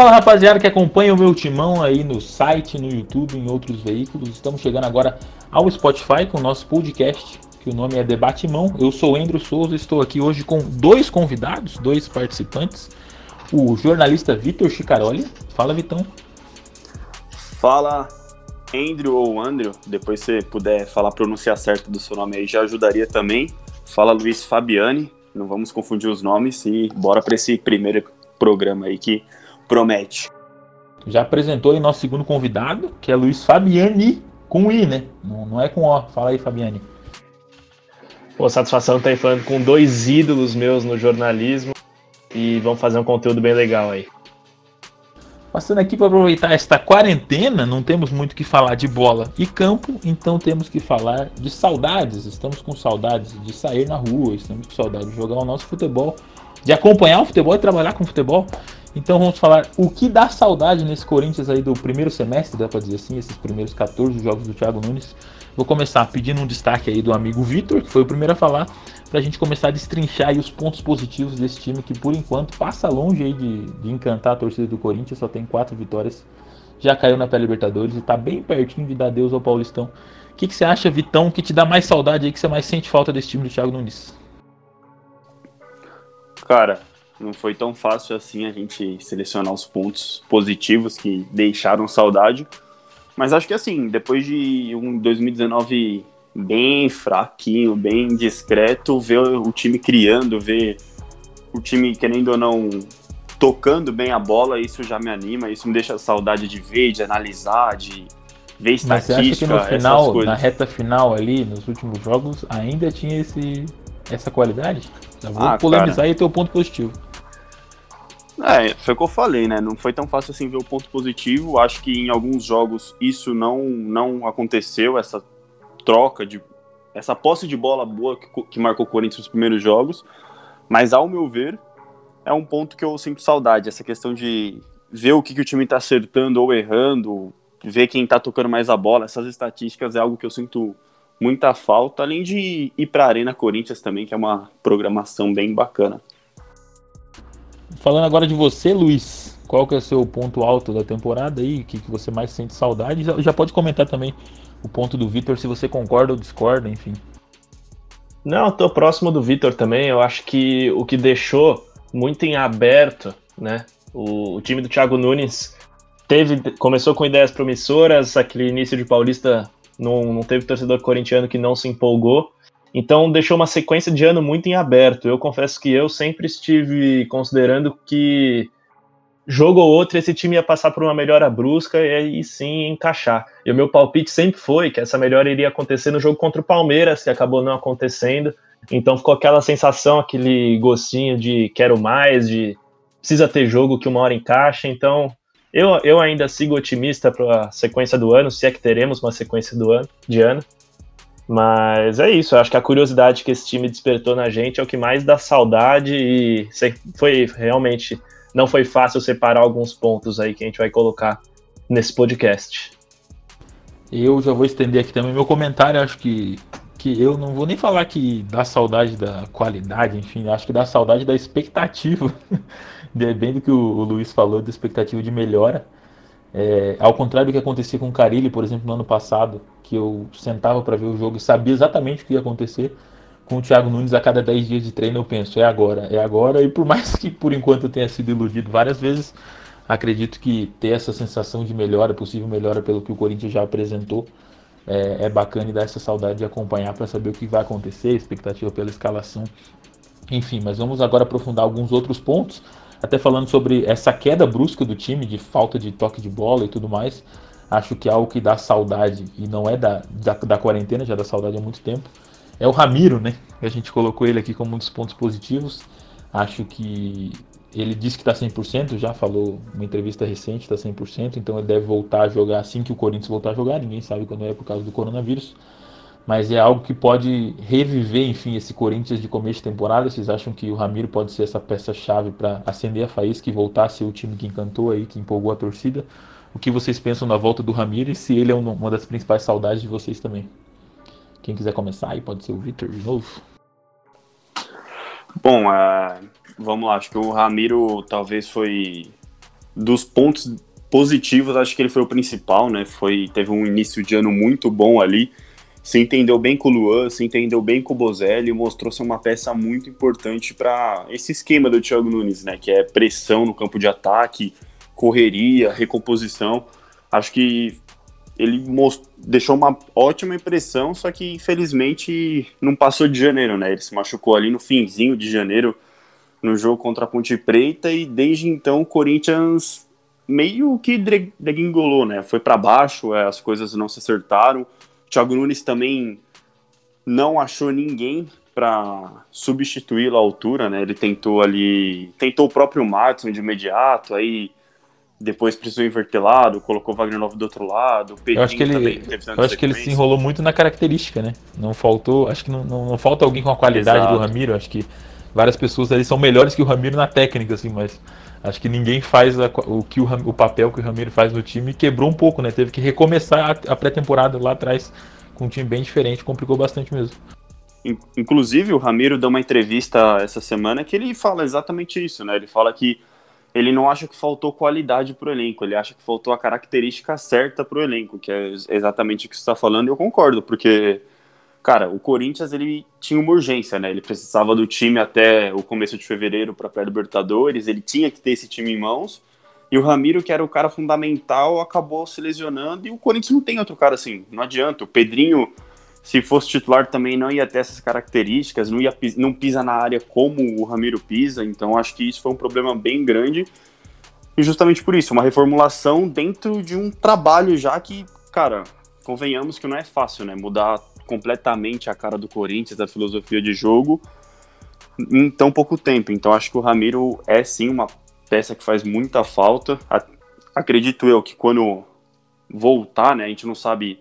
Fala rapaziada que acompanha o meu timão aí no site, no YouTube, em outros veículos. Estamos chegando agora ao Spotify com o nosso podcast, que o nome é Debate Mão. Eu sou o Andrew Souza, estou aqui hoje com dois convidados, dois participantes. O jornalista Vitor Chicaroli. Fala, Vitão. Fala, Andrew ou Andrew. Depois você puder falar a pronúncia certa do seu nome aí, já ajudaria também. Fala, Luiz Fabiani. Não vamos confundir os nomes e bora para esse primeiro programa aí que promete. Já apresentou aí nosso segundo convidado, que é Luiz Fabiani, com I, né? Não, não é com O. Fala aí, Fabiani. Pô, satisfação estar aí falando com dois ídolos meus no jornalismo e vamos fazer um conteúdo bem legal aí. Passando aqui para aproveitar esta quarentena, não temos muito que falar de bola e campo, então temos que falar de saudades. Estamos com saudades de sair na rua, estamos com saudades de jogar o nosso futebol, de acompanhar o futebol e trabalhar com o futebol. Então vamos falar o que dá saudade nesse Corinthians aí do primeiro semestre, dá pra dizer assim, esses primeiros 14 jogos do Thiago Nunes. Vou começar pedindo um destaque aí do amigo Vitor, que foi o primeiro a falar, pra gente começar a destrinchar os pontos positivos desse time que por enquanto passa longe aí de, de encantar a torcida do Corinthians, só tem quatro vitórias, já caiu na pré-libertadores e tá bem pertinho de dar Deus ao Paulistão. O que, que você acha, Vitão, que te dá mais saudade aí, que você mais sente falta desse time do Thiago Nunes? Cara, não foi tão fácil assim a gente selecionar os pontos positivos que deixaram saudade. Mas acho que assim, depois de um 2019 bem fraquinho, bem discreto, ver o time criando, ver o time querendo ou não tocando bem a bola, isso já me anima, isso me deixa saudade de ver, de analisar, de ver estatística, Mas você acha que no final, na reta final ali, nos últimos jogos, ainda tinha esse, essa qualidade? Vou ah, polemizar cara. e ter o ponto positivo. É, foi o que eu falei, né? Não foi tão fácil assim ver o ponto positivo. Acho que em alguns jogos isso não, não aconteceu, essa troca de. essa posse de bola boa que, que marcou o Corinthians nos primeiros jogos. Mas, ao meu ver, é um ponto que eu sinto saudade. Essa questão de ver o que, que o time está acertando ou errando, ver quem está tocando mais a bola. Essas estatísticas é algo que eu sinto muita falta, além de ir para a Arena Corinthians também, que é uma programação bem bacana. Falando agora de você, Luiz, qual que é o seu ponto alto da temporada aí? O que, que você mais sente saudade? Já, já pode comentar também o ponto do Vitor, se você concorda ou discorda, enfim. Não, tô próximo do Vitor também. Eu acho que o que deixou muito em aberto, né? O, o, time do Thiago Nunes teve, começou com ideias promissoras, aquele início de Paulista não, não teve torcedor corintiano que não se empolgou. Então deixou uma sequência de ano muito em aberto. Eu confesso que eu sempre estive considerando que jogo ou outro esse time ia passar por uma melhora brusca e aí sim encaixar. E o meu palpite sempre foi que essa melhora iria acontecer no jogo contra o Palmeiras, que acabou não acontecendo. Então ficou aquela sensação, aquele gostinho de quero mais, de precisa ter jogo que uma hora encaixa. Então eu, eu ainda sigo otimista para a sequência do ano, se é que teremos uma sequência do ano, de ano. Mas é isso, acho que a curiosidade que esse time despertou na gente é o que mais dá saudade e foi realmente não foi fácil separar alguns pontos aí que a gente vai colocar nesse podcast. Eu já vou estender aqui também meu comentário, acho que que eu não vou nem falar que dá saudade da qualidade, enfim, acho que dá saudade da expectativa, bem do que o Luiz falou, da expectativa de melhora. É, ao contrário do que acontecia com o Carilli, por exemplo, no ano passado, que eu sentava para ver o jogo e sabia exatamente o que ia acontecer, com o Thiago Nunes a cada 10 dias de treino eu penso, é agora, é agora, e por mais que por enquanto eu tenha sido iludido várias vezes, acredito que ter essa sensação de melhora, possível melhora pelo que o Corinthians já apresentou, é, é bacana e dá essa saudade de acompanhar para saber o que vai acontecer, expectativa pela escalação, enfim, mas vamos agora aprofundar alguns outros pontos até falando sobre essa queda brusca do time, de falta de toque de bola e tudo mais. Acho que é algo que dá saudade, e não é da, da, da quarentena, já dá saudade há muito tempo. É o Ramiro, né? A gente colocou ele aqui como um dos pontos positivos. Acho que ele disse que está 100%, já falou uma entrevista recente, está 100%, então ele deve voltar a jogar assim que o Corinthians voltar a jogar. Ninguém sabe quando é por causa do coronavírus mas é algo que pode reviver, enfim, esse Corinthians de começo de temporada. Vocês acham que o Ramiro pode ser essa peça-chave para acender a faísca e voltar a ser o time que encantou aí, que empolgou a torcida? O que vocês pensam da volta do Ramiro e se ele é uma das principais saudades de vocês também? Quem quiser começar aí, pode ser o Victor de novo. Bom, uh, vamos lá. Acho que o Ramiro talvez foi dos pontos positivos, acho que ele foi o principal, né? Foi, teve um início de ano muito bom ali. Se entendeu bem com o Luan, se entendeu bem com o Bozelli, mostrou ser uma peça muito importante para esse esquema do Thiago Nunes, né? Que é pressão no campo de ataque, correria, recomposição. Acho que ele deixou uma ótima impressão, só que infelizmente não passou de janeiro, né? Ele se machucou ali no finzinho de janeiro no jogo contra a Ponte Preta e desde então o Corinthians meio que degringolou, né? Foi para baixo, é, as coisas não se acertaram. Thiago Nunes também não achou ninguém para substituí-lo à altura, né? Ele tentou ali, tentou o próprio Martin de imediato, aí depois precisou inverter lado, colocou o Wagner Novo do outro lado. eu acho que ele, eu acho que ele se enrolou muito na característica, né? Não faltou, acho que não, não, não falta alguém com a qualidade Exato. do Ramiro. Acho que várias pessoas ali são melhores que o Ramiro na técnica, assim, mas Acho que ninguém faz a, o, que o, o, papel que o Ramiro faz no time quebrou um pouco, né? Teve que recomeçar a, a pré-temporada lá atrás com um time bem diferente, complicou bastante mesmo. Inclusive, o Ramiro deu uma entrevista essa semana que ele fala exatamente isso, né? Ele fala que ele não acha que faltou qualidade para o elenco, ele acha que faltou a característica certa para o elenco, que é exatamente o que você está falando, e eu concordo, porque cara, o Corinthians ele tinha uma urgência, né? Ele precisava do time até o começo de fevereiro para pré-libertadores, ele tinha que ter esse time em mãos. E o Ramiro, que era o cara fundamental, acabou se lesionando e o Corinthians não tem outro cara assim, não adianta. O Pedrinho, se fosse titular também não ia ter essas características, não ia não pisa na área como o Ramiro pisa, então acho que isso foi um problema bem grande. E justamente por isso, uma reformulação dentro de um trabalho já que, cara, convenhamos que não é fácil, né? Mudar completamente a cara do Corinthians, a filosofia de jogo, em tão pouco tempo. Então acho que o Ramiro é sim uma peça que faz muita falta. Acredito eu que quando voltar, né, a gente não sabe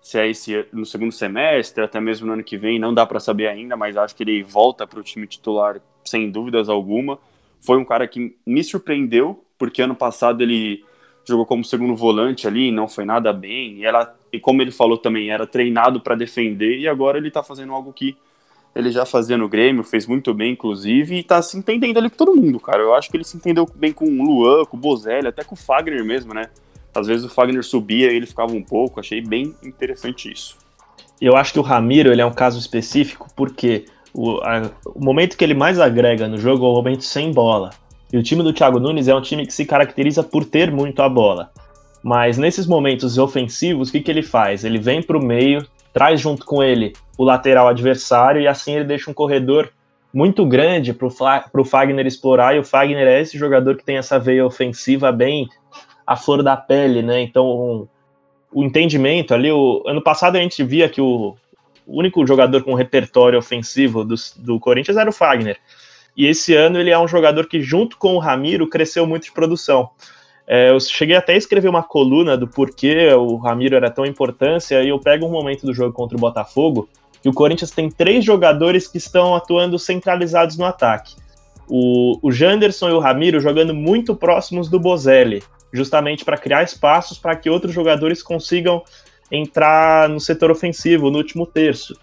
se é esse no segundo semestre, até mesmo no ano que vem, não dá para saber ainda, mas acho que ele volta para o time titular sem dúvidas alguma. Foi um cara que me surpreendeu, porque ano passado ele jogou como segundo volante ali, não foi nada bem. E, ela, e como ele falou também, era treinado para defender e agora ele está fazendo algo que ele já fazia no Grêmio, fez muito bem, inclusive, e está se entendendo ali com todo mundo, cara. Eu acho que ele se entendeu bem com o Luan, com o Bozelli, até com o Fagner mesmo, né? Às vezes o Fagner subia e ele ficava um pouco, achei bem interessante isso. Eu acho que o Ramiro ele é um caso específico porque o, a, o momento que ele mais agrega no jogo é o momento sem bola. E o time do Thiago Nunes é um time que se caracteriza por ter muito a bola. Mas nesses momentos ofensivos, o que, que ele faz? Ele vem para o meio, traz junto com ele o lateral adversário e assim ele deixa um corredor muito grande para o Fagner explorar. E o Fagner é esse jogador que tem essa veia ofensiva bem à flor da pele, né? Então, um, o entendimento ali. O, ano passado a gente via que o, o único jogador com repertório ofensivo do, do Corinthians era o Fagner. E esse ano ele é um jogador que, junto com o Ramiro, cresceu muito de produção. É, eu cheguei até a escrever uma coluna do porquê o Ramiro era tão importância, e eu pego um momento do jogo contra o Botafogo, que o Corinthians tem três jogadores que estão atuando centralizados no ataque. O, o Janderson e o Ramiro jogando muito próximos do Bozelli, justamente para criar espaços para que outros jogadores consigam entrar no setor ofensivo, no último terço.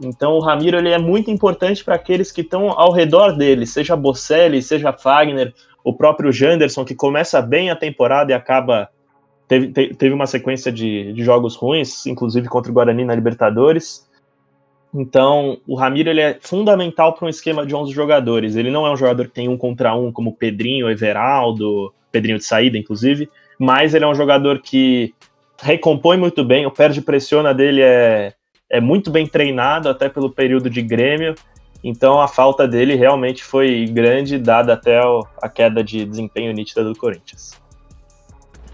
Então o Ramiro ele é muito importante para aqueles que estão ao redor dele, seja Bocelli, seja Fagner, o próprio Janderson, que começa bem a temporada e acaba. Teve, teve uma sequência de, de jogos ruins, inclusive contra o Guarani na Libertadores. Então, o Ramiro ele é fundamental para um esquema de 11 jogadores. Ele não é um jogador que tem um contra um, como Pedrinho, Everaldo, Pedrinho de saída, inclusive, mas ele é um jogador que recompõe muito bem, o perde pressiona dele é, é muito bem treinado, até pelo período de Grêmio. Então a falta dele realmente foi grande, dada até a queda de desempenho nítida do Corinthians.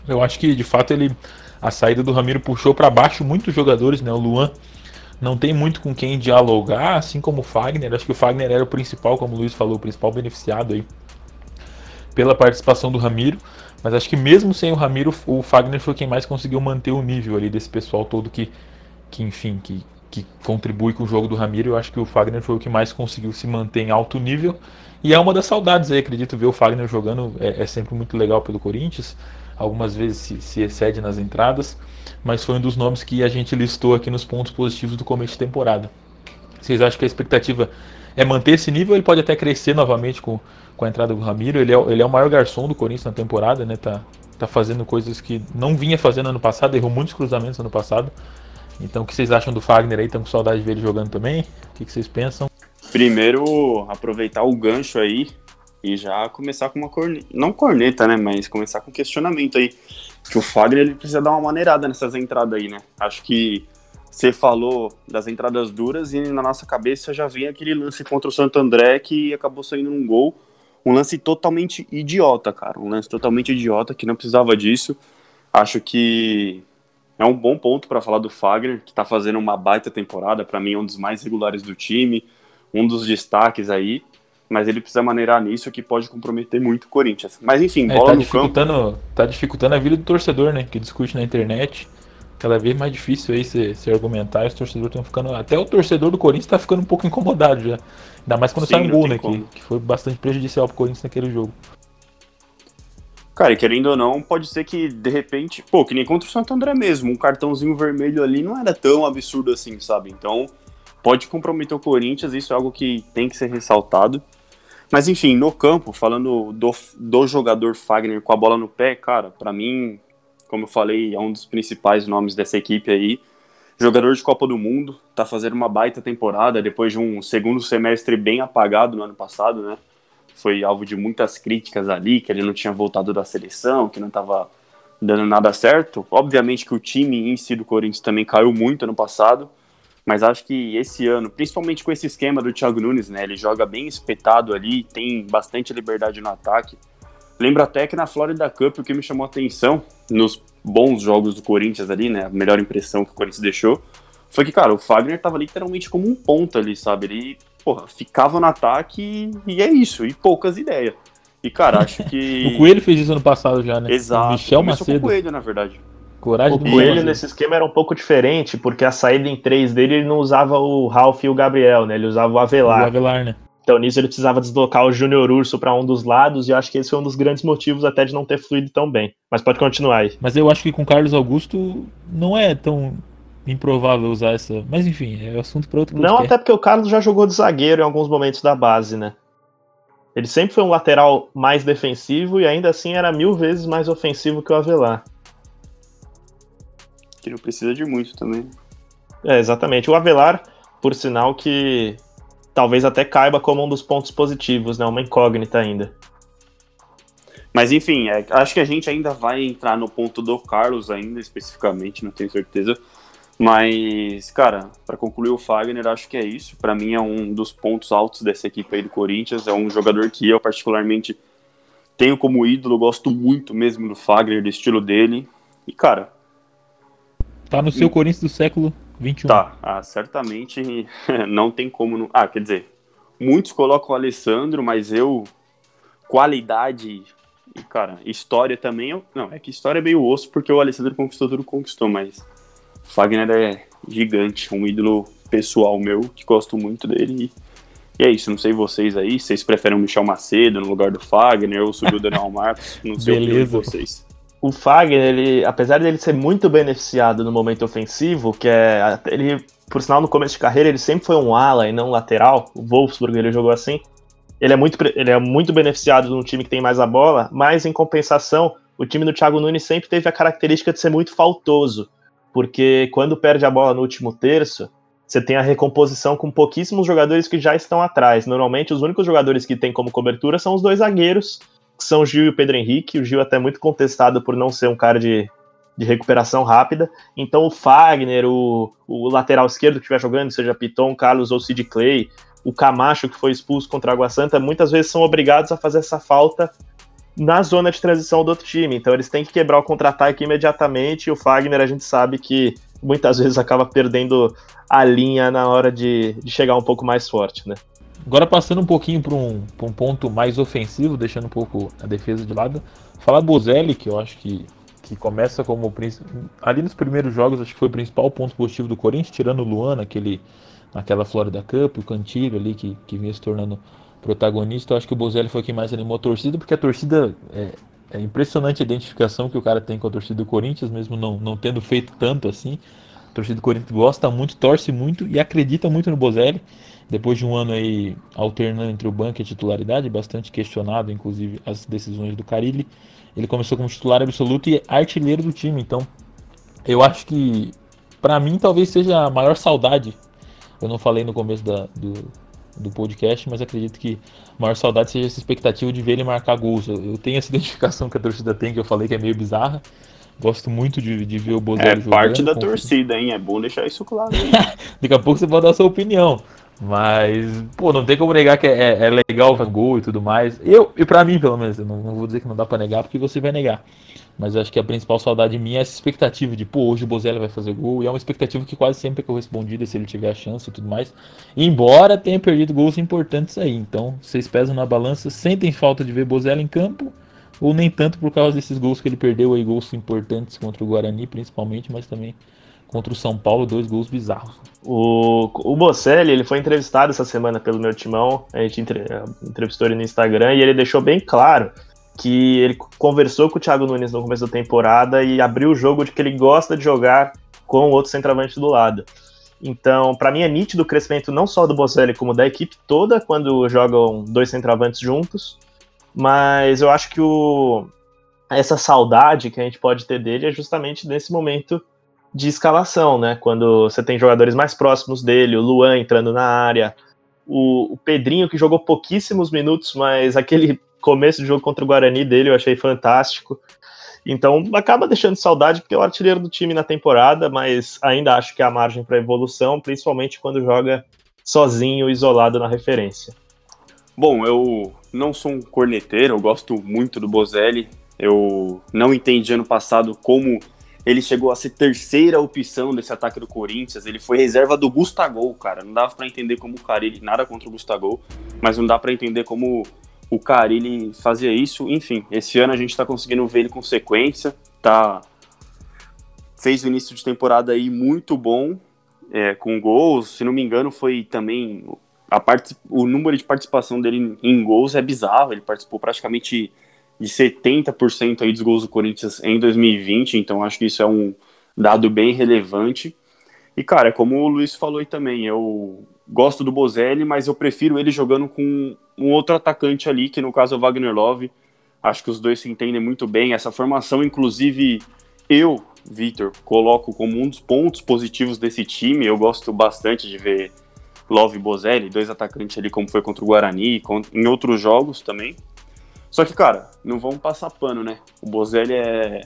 Eu acho que de fato ele a saída do Ramiro puxou para baixo muitos jogadores, né? O Luan não tem muito com quem dialogar, assim como o Fagner. Acho que o Fagner era o principal, como o Luiz falou, o principal beneficiado aí pela participação do Ramiro. Mas acho que mesmo sem o Ramiro, o Fagner foi quem mais conseguiu manter o nível ali desse pessoal todo que que enfim, que, que contribui com o jogo do Ramiro. Eu acho que o Fagner foi o que mais conseguiu se manter em alto nível. E é uma das saudades aí, acredito, ver o Fagner jogando é, é sempre muito legal pelo Corinthians. Algumas vezes se, se, excede nas entradas, mas foi um dos nomes que a gente listou aqui nos pontos positivos do começo de temporada. Vocês acham que a expectativa é manter esse nível, ele pode até crescer novamente com, com a entrada do Ramiro. Ele é, ele é o maior garçom do Corinthians na temporada, né? Tá, tá fazendo coisas que não vinha fazendo ano passado, errou muitos cruzamentos ano passado. Então, o que vocês acham do Fagner aí? Estão com saudade de ver ele jogando também? O que, que vocês pensam? Primeiro, aproveitar o gancho aí e já começar com uma corneta, não corneta, né, mas começar com questionamento aí, que o Fagner ele precisa dar uma maneirada nessas entradas aí, né? Acho que você falou das entradas duras e na nossa cabeça já vem aquele lance contra o Santo André que acabou saindo um gol, um lance totalmente idiota, cara, um lance totalmente idiota que não precisava disso. Acho que é um bom ponto para falar do Fagner, que tá fazendo uma baita temporada, para mim é um dos mais regulares do time, um dos destaques aí mas ele precisa maneirar nisso que pode comprometer muito o Corinthians. Mas enfim, é, bola tá no dificultando, campo. Tá dificultando a vida do torcedor, né? Que discute na internet. Cada vez mais difícil aí se, se argumentar, os torcedores estão ficando. Até o torcedor do Corinthians tá ficando um pouco incomodado já. Ainda mais quando Sim, sai um gol, né? Que, que foi bastante prejudicial pro Corinthians naquele jogo. Cara, e querendo ou não, pode ser que de repente, pô, que nem contra o Santo André mesmo, um cartãozinho vermelho ali não era tão absurdo assim, sabe? Então, pode comprometer o Corinthians, isso é algo que tem que ser ressaltado. Mas enfim, no campo, falando do, do jogador Fagner com a bola no pé, cara, pra mim, como eu falei, é um dos principais nomes dessa equipe aí. Jogador de Copa do Mundo, tá fazendo uma baita temporada depois de um segundo semestre bem apagado no ano passado, né? Foi alvo de muitas críticas ali, que ele não tinha voltado da seleção, que não tava dando nada certo. Obviamente que o time em si do Corinthians também caiu muito ano passado, mas acho que esse ano, principalmente com esse esquema do Thiago Nunes, né? Ele joga bem espetado ali, tem bastante liberdade no ataque. Lembro até que na Florida Cup o que me chamou a atenção nos bons jogos do Corinthians ali, né? A melhor impressão que o Corinthians deixou foi que, cara, o Fagner tava literalmente como um ponta ali, sabe? Ele, porra, ficava no ataque e, e é isso, e poucas ideias. E, cara, acho que. O Coelho fez isso ano passado já, né? Exato. O Michel Começou com Macedo. o Coelho, na verdade. Coragem O Coelho nesse esquema era um pouco diferente, porque a saída em três dele ele não usava o Ralph e o Gabriel, né? Ele usava o Macedo. O Avelar. Avelar, né? Então nisso ele precisava deslocar o Júnior Urso para um dos lados, e eu acho que esse foi um dos grandes motivos até de não ter fluído tão bem. Mas pode continuar aí. Mas eu acho que com Carlos Augusto não é tão improvável usar essa. Mas enfim, é assunto para outro Não, até porque o Carlos já jogou de zagueiro em alguns momentos da base, né? Ele sempre foi um lateral mais defensivo e ainda assim era mil vezes mais ofensivo que o Avelar. Que não precisa de muito também. É, exatamente. O Avelar, por sinal que talvez até caiba como um dos pontos positivos, né? Uma incógnita ainda. Mas enfim, é, acho que a gente ainda vai entrar no ponto do Carlos ainda, especificamente, não tenho certeza. Mas, cara, para concluir o Fagner, acho que é isso. Para mim é um dos pontos altos dessa equipe aí do Corinthians. É um jogador que eu particularmente tenho como ídolo, gosto muito mesmo do Fagner, do estilo dele. E, cara, Tá no seu Corinthians do século XXI. Tá, ah, certamente não tem como. Não... Ah, quer dizer, muitos colocam o Alessandro, mas eu. Qualidade e, cara, história também. Eu... Não, é que história é meio osso, porque o Alessandro conquistou tudo, conquistou, mas. Fagner é gigante, um ídolo pessoal meu, que gosto muito dele. E, e é isso, não sei vocês aí, vocês preferem o Michel Macedo no lugar do Fagner ou subiu o Daniel Marcos, não sei o que de Beleza. vocês. O Fagner, ele, apesar dele ser muito beneficiado no momento ofensivo, que é. Ele, por sinal, no começo de carreira, ele sempre foi um ala e não um lateral. O Wolfsburg ele jogou assim. Ele é muito, ele é muito beneficiado num time que tem mais a bola, mas em compensação, o time do Thiago Nunes sempre teve a característica de ser muito faltoso. Porque quando perde a bola no último terço, você tem a recomposição com pouquíssimos jogadores que já estão atrás. Normalmente, os únicos jogadores que tem como cobertura são os dois zagueiros, que são o Gil e o Pedro Henrique. O Gil é até muito contestado por não ser um cara de, de recuperação rápida. Então o Fagner, o, o lateral esquerdo que estiver jogando, seja Piton, Carlos ou Sid Clay, o Camacho que foi expulso contra a Água Santa, muitas vezes são obrigados a fazer essa falta na zona de transição do outro time. Então eles têm que quebrar o contra-ataque imediatamente. E o Fagner a gente sabe que muitas vezes acaba perdendo a linha na hora de, de chegar um pouco mais forte, né? Agora passando um pouquinho para um, um ponto mais ofensivo, deixando um pouco a defesa de lado, falar Bozelli, que eu acho que, que começa como o ali nos primeiros jogos, acho que foi o principal ponto positivo do Corinthians, tirando o Luan naquele, naquela Florida Cup, o Cantilho ali que, que vinha se tornando protagonista, eu acho que o Bozelli foi quem mais animou a torcida, porque a torcida é, é impressionante a identificação que o cara tem com a torcida do Corinthians, mesmo não, não tendo feito tanto assim. A torcida do Corinthians gosta muito, torce muito e acredita muito no Bozelli. Depois de um ano aí alternando entre o banco e a titularidade, bastante questionado, inclusive, as decisões do Carilli. Ele começou como titular absoluto e artilheiro do time. Então, eu acho que, para mim, talvez seja a maior saudade. Eu não falei no começo da, do, do podcast, mas acredito que a maior saudade seja essa expectativa de ver ele marcar gols. Eu, tenho essa identificação que a torcida tem, que eu falei que é meio bizarra. Gosto muito de, de ver o Bozelli é jogando. É parte da torcida, hein? É bom deixar isso claro. Daqui a pouco você pode dar a sua opinião. Mas, pô, não tem como negar que é, é legal fazer gol e tudo mais. Eu, e pra mim, pelo menos, eu não, não, vou dizer que não dá pra negar, porque você vai negar. Mas acho que a principal saudade minha é essa expectativa de, pô, hoje o Bozelli vai fazer gol. E é uma expectativa que quase sempre é correspondida se ele tiver a chance e tudo mais. Embora tenha perdido gols importantes aí. Então, vocês pesam na balança, sentem falta de ver Bozelli em campo. Ou nem tanto por causa desses gols que ele perdeu aí, gols importantes contra o Guarani, principalmente, mas também contra o São Paulo, dois gols bizarros. O, o Bocelli, ele foi entrevistado essa semana pelo meu timão, a gente entre, entrevistou ele no Instagram e ele deixou bem claro que ele conversou com o Thiago Nunes no começo da temporada e abriu o jogo de que ele gosta de jogar com outro centroavante do lado. Então, para mim é nítido o crescimento não só do Bocelli, como da equipe toda quando jogam dois centroavantes juntos. Mas eu acho que o, essa saudade que a gente pode ter dele é justamente nesse momento de escalação, né? Quando você tem jogadores mais próximos dele, o Luan entrando na área, o, o Pedrinho que jogou pouquíssimos minutos, mas aquele começo de jogo contra o Guarani dele eu achei fantástico. Então acaba deixando saudade porque é o artilheiro do time na temporada, mas ainda acho que há margem para evolução, principalmente quando joga sozinho, isolado na referência. Bom, eu não sou um corneteiro, eu gosto muito do Bozelli. Eu não entendi ano passado como ele chegou a ser terceira opção desse ataque do Corinthians. Ele foi reserva do Gustavo, cara. Não dava para entender como o Carilli, nada contra o Gustavo, mas não dá para entender como o Carilli fazia isso. Enfim, esse ano a gente tá conseguindo ver ele com sequência, tá fez o início de temporada aí muito bom, é, com gols. Se não me engano, foi também a parte, o número de participação dele em gols é bizarro. Ele participou praticamente de 70% aí dos gols do Corinthians em 2020, então acho que isso é um dado bem relevante. E, cara, como o Luiz falou aí também, eu gosto do Bozelli, mas eu prefiro ele jogando com um outro atacante ali, que no caso é o Wagner Love. Acho que os dois se entendem muito bem. Essa formação, inclusive, eu, Vitor, coloco como um dos pontos positivos desse time. Eu gosto bastante de ver Love e Bozelli, dois atacantes ali, como foi contra o Guarani, em outros jogos também. Só que, cara, não vamos passar pano, né? O Bozelli é,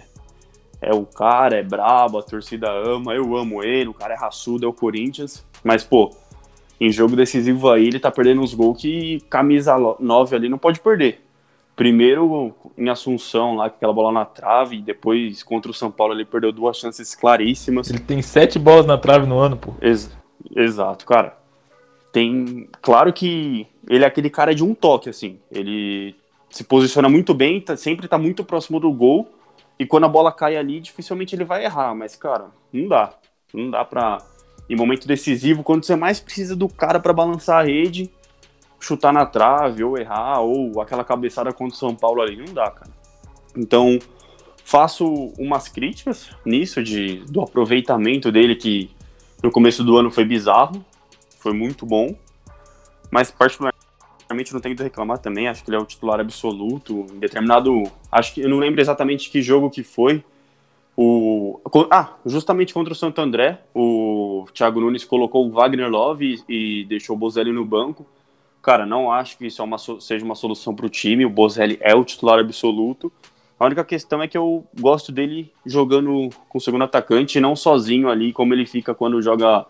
é o cara, é brabo, a torcida ama, eu amo ele, o cara é raçudo, é o Corinthians. Mas, pô, em jogo decisivo aí, ele tá perdendo uns gols que camisa 9 ali não pode perder. Primeiro em Assunção, lá com aquela bola na trave, e depois contra o São Paulo ele perdeu duas chances claríssimas. Ele tem sete bolas na trave no ano, pô. Ex exato, cara. Tem. Claro que ele é aquele cara de um toque, assim. Ele se posiciona muito bem, tá, sempre tá muito próximo do gol. E quando a bola cai ali, dificilmente ele vai errar. Mas, cara, não dá. Não dá pra. Em momento decisivo, quando você mais precisa do cara para balançar a rede, chutar na trave, ou errar, ou aquela cabeçada contra o São Paulo ali, não dá, cara. Então, faço umas críticas nisso, de, do aproveitamento dele, que no começo do ano foi bizarro, foi muito bom. Mas, particularmente, não tenho que reclamar também, acho que ele é o titular absoluto. Em determinado. Acho que eu não lembro exatamente que jogo que foi. O, ah, justamente contra o Santo André, o Thiago Nunes colocou o Wagner Love e, e deixou o Bozelli no banco. Cara, não acho que isso é uma, seja uma solução para o time. O Bozelli é o titular absoluto. A única questão é que eu gosto dele jogando com o segundo atacante, não sozinho ali, como ele fica quando joga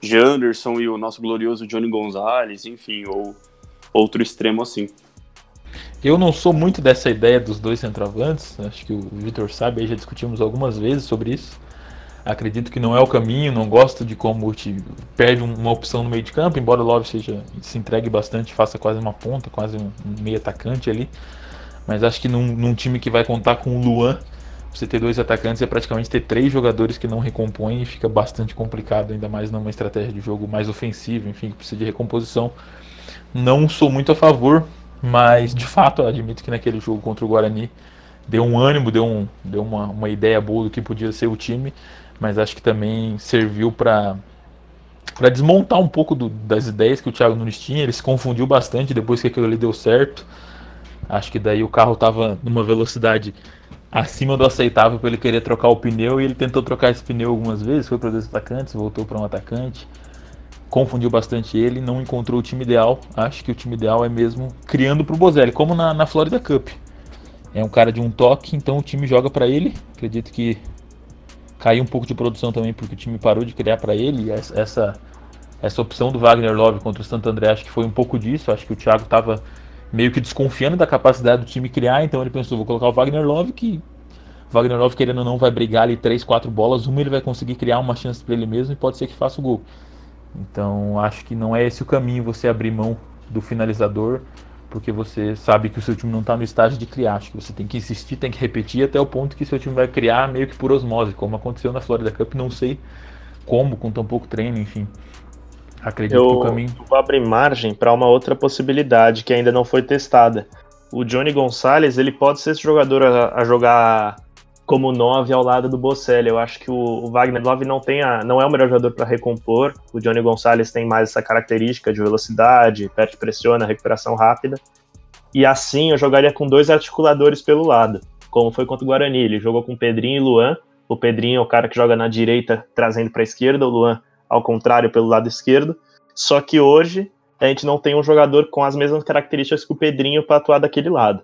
Janderson e o nosso glorioso Johnny Gonzalez, enfim, ou outro extremo assim. Eu não sou muito dessa ideia dos dois centroavantes, acho que o Vitor sabe, aí já discutimos algumas vezes sobre isso. Acredito que não é o caminho, não gosto de como perde uma opção no meio de campo, embora o Love seja, se entregue bastante, faça quase uma ponta, quase um, meio atacante ali. Mas acho que num, num time que vai contar com o Luan, você ter dois atacantes é praticamente ter três jogadores que não recompõem e fica bastante complicado, ainda mais numa estratégia de jogo mais ofensiva, enfim, que precisa de recomposição. Não sou muito a favor, mas de fato eu admito que naquele jogo contra o Guarani deu um ânimo, deu, um, deu uma, uma ideia boa do que podia ser o time. mas acho que também serviu para desmontar um pouco do, das ideias que o Thiago Nunes tinha. Ele se confundiu bastante depois que aquilo ali deu certo. Acho que daí o carro estava numa velocidade acima do aceitável para ele querer trocar o pneu e ele tentou trocar esse pneu algumas vezes, foi para dois atacantes, voltou para um atacante. Confundiu bastante ele, não encontrou o time ideal. Acho que o time ideal é mesmo criando para o Bozelli, como na, na Florida Cup. É um cara de um toque, então o time joga para ele. Acredito que caiu um pouco de produção também porque o time parou de criar para ele. Essa, essa opção do Wagner Love contra o Santo André acho que foi um pouco disso. Acho que o Thiago estava meio que desconfiando da capacidade do time criar, então ele pensou, vou colocar o Wagner Love que Wagner Love querendo ou não vai brigar ali 3, 4 bolas, uma ele vai conseguir criar uma chance para ele mesmo e pode ser que faça o gol. Então acho que não é esse o caminho você abrir mão do finalizador, porque você sabe que o seu time não está no estágio de criar. Acho que você tem que insistir, tem que repetir até o ponto que seu time vai criar meio que por osmose, como aconteceu na Florida Cup, não sei como, com tão pouco treino, enfim. Acredito eu, que o caminho. Eu abrir margem para uma outra possibilidade que ainda não foi testada. O Johnny Gonçalves ele pode ser esse jogador a, a jogar como 9 ao lado do Bocelli. Eu acho que o, Wagner Love não, tem a, não é o melhor jogador para recompor. O Johnny Gonçalves tem mais essa característica de velocidade, perde pressiona, recuperação rápida. E assim eu jogaria com dois articuladores pelo lado, como foi contra o Guarani. Ele jogou com Pedrinho e Luan. O Pedrinho é o cara que joga na direita, trazendo para a esquerda. O Luan ao contrário, pelo lado esquerdo. Só que hoje a gente não tem um jogador com as mesmas características que o Pedrinho para atuar daquele lado.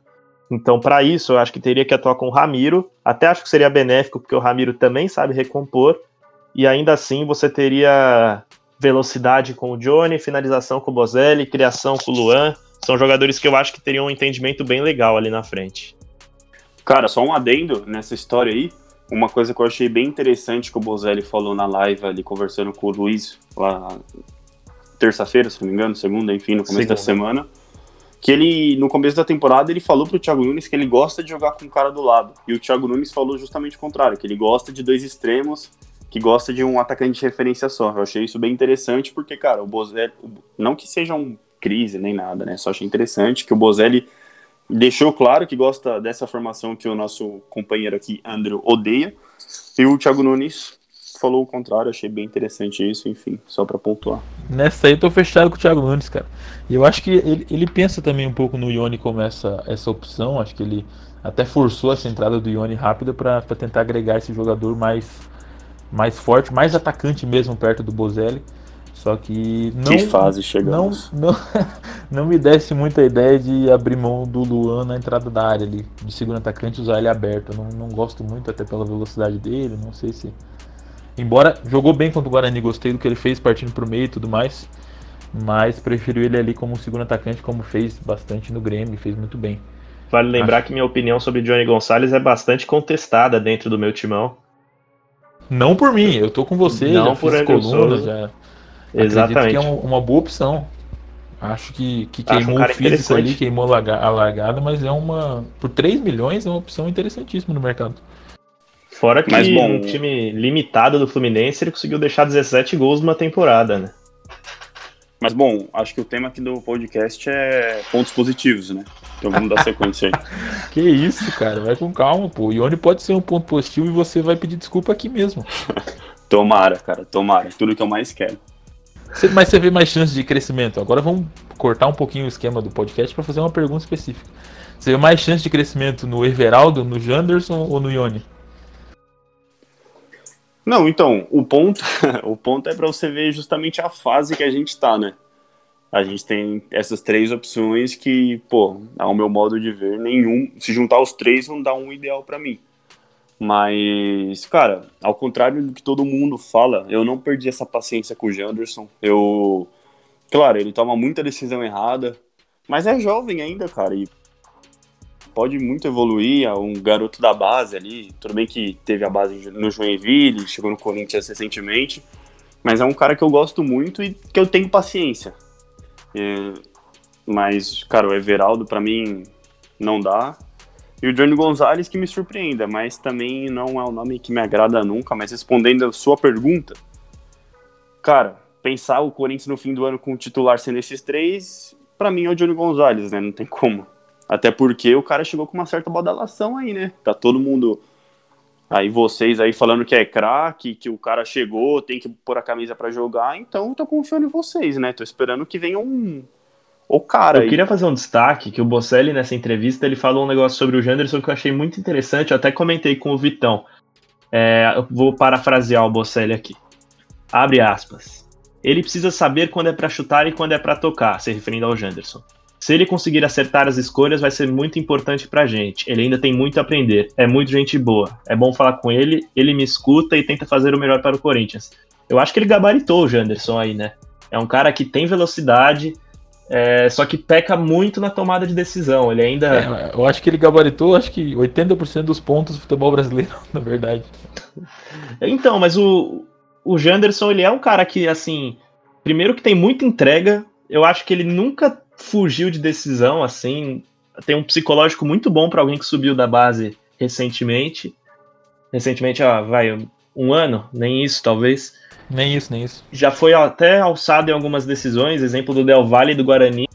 Então, para isso, eu acho que teria que atuar com o Ramiro. Até acho que seria benéfico, porque o Ramiro também sabe recompor. E ainda assim, você teria velocidade com o Johnny, finalização com o Bozelli, criação com o Luan. São jogadores que eu acho que teriam um entendimento bem legal ali na frente. Cara, só um adendo nessa história aí. Uma coisa que eu achei bem interessante que o Bozelli falou na live ali, conversando com o Luiz, lá terça-feira, se não me engano, segunda, enfim, no começo da semana, que ele, no começo da temporada, ele falou pro Thiago Nunes que ele gosta de jogar com o cara do lado. E o Thiago Nunes falou justamente o contrário, que ele gosta de dois extremos, que gosta de um atacante de referência só. Eu achei isso bem interessante, porque, cara, o Bozelli, não que seja um crise nem nada, né? Só achei interessante que o Bozelli deixou claro que gosta dessa formação que o nosso companheiro aqui, Andrew, odeia. E o Thiago Nunes falou o contrário, achei bem interessante isso, enfim, só para pontuar. Nessa aí eu tô fechado com o Thiago Nunes, cara. E eu acho que ele, ele pensa também um pouco no Ione como essa, essa opção, acho que ele até forçou essa entrada do Ione rápida para tentar agregar esse jogador mais, mais forte, mais atacante mesmo perto do Bozelli. Só que não. Que fase chegamos. Não, não, não me desse muita ideia de abrir mão do Luan na entrada da área ali, de segundo atacante usar ele aberto. Eu não, não gosto muito, até pela velocidade dele, não sei se. Embora jogou bem contra o Guarani, gostei do que ele fez partindo pro meio e tudo mais. Mas prefiro ele ali como segundo atacante, como fez bastante no Grêmio, fez muito bem. Vale lembrar Acho... que minha opinião sobre Johnny Gonçalves é bastante contestada dentro do meu timão. Não por mim, eu tô com você, não por fiz coluna, já Exatamente. que é uma boa opção. Acho que, que queimou um o físico ali, queimou a largada, mas é uma. Por 3 milhões é uma opção interessantíssima no mercado. Fora que mas, bom, um time limitado do Fluminense ele conseguiu deixar 17 gols numa temporada, né? Mas bom, acho que o tema aqui do podcast é pontos positivos, né? Então vamos dar sequência aí. que isso, cara, vai com calma, pô. O Ione pode ser um ponto positivo e você vai pedir desculpa aqui mesmo. tomara, cara, tomara. Tudo que eu mais quero. Mas você vê mais chances de crescimento. Agora vamos cortar um pouquinho o esquema do podcast para fazer uma pergunta específica. Você vê mais chance de crescimento no Everaldo, no Janderson ou no Ione? Não, então, o ponto, o ponto é para você ver justamente a fase que a gente tá, né? A gente tem essas três opções que, pô, ao meu modo de ver, nenhum, se juntar os três vão dar um ideal para mim. Mas, cara, ao contrário do que todo mundo fala, eu não perdi essa paciência com o Janderson. Eu. Claro, ele toma muita decisão errada, mas é jovem ainda, cara, e pode muito evoluir. É um garoto da base ali. Tudo bem que teve a base no Joinville, chegou no Corinthians recentemente, mas é um cara que eu gosto muito e que eu tenho paciência. É, mas, cara, o Everaldo, para mim, não dá. E o Johnny Gonzalez que me surpreenda, mas também não é um nome que me agrada nunca. Mas respondendo a sua pergunta, cara, pensar o Corinthians no fim do ano com o titular sendo esses três, para mim é o Johnny Gonzalez, né? Não tem como. Até porque o cara chegou com uma certa badalação aí, né? Tá todo mundo Aí vocês aí falando que é craque, que o cara chegou, tem que pôr a camisa para jogar, então tô confiando em vocês, né? Tô esperando que venha um o cara. Eu aí. queria fazer um destaque que o Bocelli nessa entrevista ele falou um negócio sobre o Janderson que eu achei muito interessante, eu até comentei com o Vitão. É, eu vou parafrasear o Bocelli aqui. Abre aspas. Ele precisa saber quando é para chutar e quando é para tocar, se referindo ao Janderson. Se ele conseguir acertar as escolhas, vai ser muito importante pra gente. Ele ainda tem muito a aprender. É muito gente boa. É bom falar com ele, ele me escuta e tenta fazer o melhor para o Corinthians. Eu acho que ele gabaritou o Janderson aí, né? É um cara que tem velocidade, é, só que peca muito na tomada de decisão. Ele ainda. É, eu acho que ele gabaritou, acho que 80% dos pontos do futebol brasileiro, na verdade. Então, mas o, o Janderson, ele é um cara que, assim, primeiro que tem muita entrega. Eu acho que ele nunca fugiu de decisão, assim. Tem um psicológico muito bom para alguém que subiu da base recentemente. Recentemente, ó, vai, um ano, nem isso, talvez. Nem isso, nem isso. Já foi até alçado em algumas decisões, exemplo do Del Valle e do Guarani.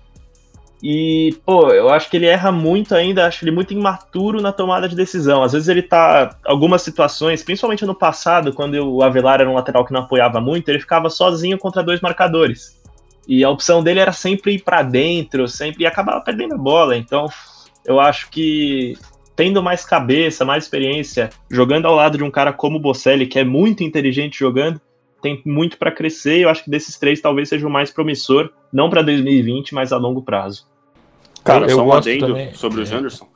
E, pô, eu acho que ele erra muito ainda, acho ele muito imaturo na tomada de decisão. Às vezes ele tá. Algumas situações, principalmente no passado, quando o Avelar era um lateral que não apoiava muito, ele ficava sozinho contra dois marcadores. E a opção dele era sempre ir para dentro, sempre e acabava perdendo a bola. Então, eu acho que tendo mais cabeça, mais experiência, jogando ao lado de um cara como o Bocelli, que é muito inteligente jogando, tem muito para crescer. E eu acho que desses três talvez seja o mais promissor, não para 2020, mas a longo prazo. Cara, eu, só um adendo também. sobre o Janderson.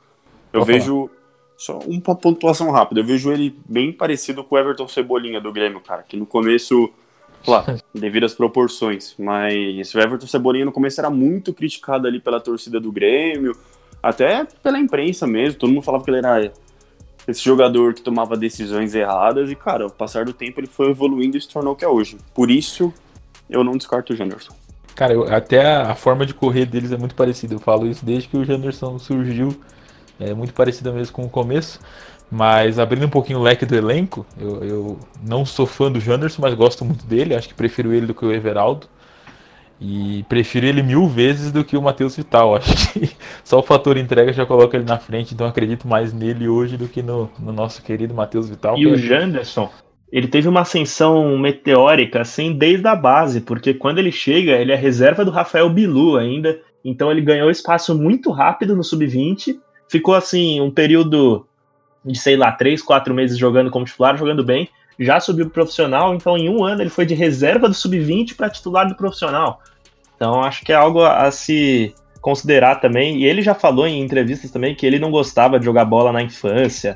Eu vejo falar. só uma pontuação rápida. Eu vejo ele bem parecido com o Everton Cebolinha do Grêmio, cara, que no começo Claro, devido às proporções. Mas o Everton Cebolinha no começo era muito criticado ali pela torcida do Grêmio, até pela imprensa mesmo. Todo mundo falava que ele era esse jogador que tomava decisões erradas. E, cara, ao passar do tempo ele foi evoluindo e se tornou o que é hoje. Por isso, eu não descarto o Janderson. Cara, eu, até a, a, forma de correr deles é muito parecida. Eu falo isso desde que o Janderson surgiu. É muito parecida mesmo com o começo. Mas abrindo um pouquinho o leque do elenco, eu, eu, não sou fã do Janderson, mas gosto muito dele. Acho que prefiro ele do que o Everaldo. E prefiro ele mil vezes do que o Matheus Vital. Acho que só o fator entrega já coloca ele na frente, então acredito mais nele hoje do que no, no nosso querido Matheus Vital. E o é... Janderson, ele teve uma ascensão meteórica assim desde a base, porque quando ele chega, ele é reserva do Rafael Bilu ainda. Então ele ganhou espaço muito rápido no sub-20. Ficou assim um período de, sei lá, três, quatro meses jogando como titular, jogando bem, já subiu pro profissional, então em um ano ele foi de reserva do sub-20 para titular do profissional. Então acho que é algo a, a se considerar também. E ele já falou em entrevistas também que ele não gostava de jogar bola na infância.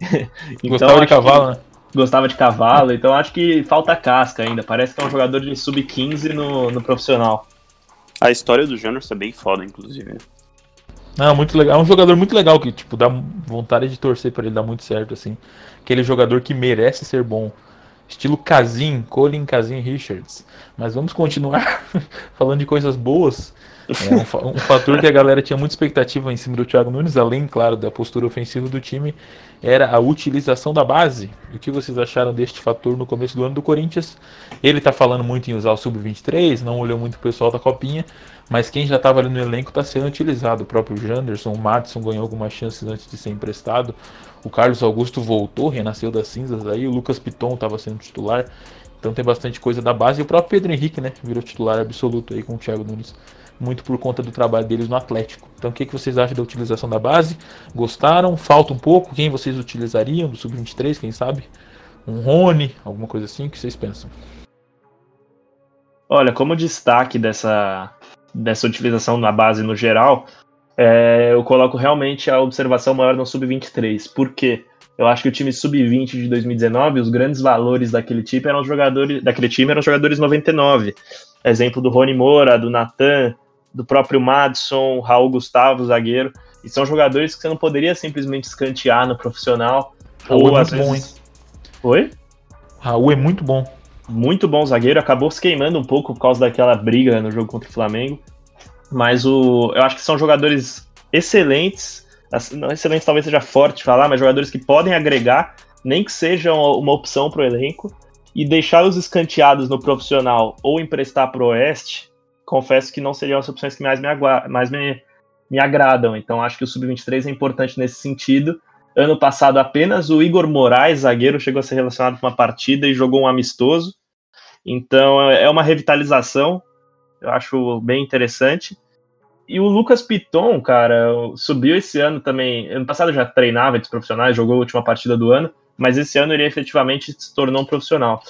então, gostava de cavalo, né? Gostava de cavalo, então acho que falta casca ainda. Parece que é um jogador de sub-15 no, no profissional. A história do Júnior é bem foda, inclusive. Não, muito legal. É um jogador muito legal que, tipo, dá vontade de torcer para ele dar muito certo, assim. Aquele jogador que merece ser bom. Estilo Kazin, Colin Kazin Richards. Mas vamos continuar falando de coisas boas. É um, um, fator que a galera tinha muita expectativa em cima do Thiago Nunes, além, claro, da postura ofensiva do time, era a utilização da base. O que vocês acharam deste fator no começo do ano do Corinthians? Ele tá falando muito em usar o Sub-23, não olhou muito o pessoal da Copinha, mas quem já estava ali no elenco está sendo utilizado. O próprio Janderson, o Madison ganhou algumas chances antes de ser emprestado. O Carlos Augusto voltou, renasceu das cinzas aí. O Lucas Piton estava sendo titular. Então tem bastante coisa da base. E o próprio Pedro Henrique, né? Virou titular absoluto aí com o Thiago Nunes. Muito por conta do trabalho deles no Atlético. Então o que, que vocês acham da utilização da base? Gostaram? Falta um pouco? Quem vocês utilizariam do Sub-23, quem sabe? Um Rony, alguma coisa assim? O que vocês pensam? Olha, como destaque dessa, dessa utilização na base no geral, é, eu coloco realmente a observação maior no sub-23. Por quê? Eu acho que o time sub-20 de 2019, os grandes valores daquele time eram jogadores, daquele time eram jogadores 99. Exemplo do Rony Moura, do Natan, do próprio Madison, Raul Gustavo, zagueiro. E são jogadores que você não poderia simplesmente escantear no profissional. Raul ou é às vezes... bom, hein? Oi? Raul é muito bom muito bom zagueiro, acabou se queimando um pouco por causa daquela briga no jogo contra o Flamengo. Mas o, eu acho que são jogadores excelentes, não excelentes talvez seja forte falar, mas jogadores que podem agregar, nem que sejam uma opção para o elenco, e deixá-los escanteados no profissional ou emprestar para o Oeste, confesso que não seriam as opções que mais me, mais me, me agradam. Então acho que o Sub-23 é importante nesse sentido. Ano passado, apenas o Igor Moraes, zagueiro, chegou a ser relacionado com uma partida e jogou um amistoso. Então é uma revitalização, eu acho bem interessante. E o Lucas Piton, cara, subiu esse ano também. Ano passado já treinava entre profissionais, jogou a última partida do ano, mas esse ano ele efetivamente se tornou um profissional.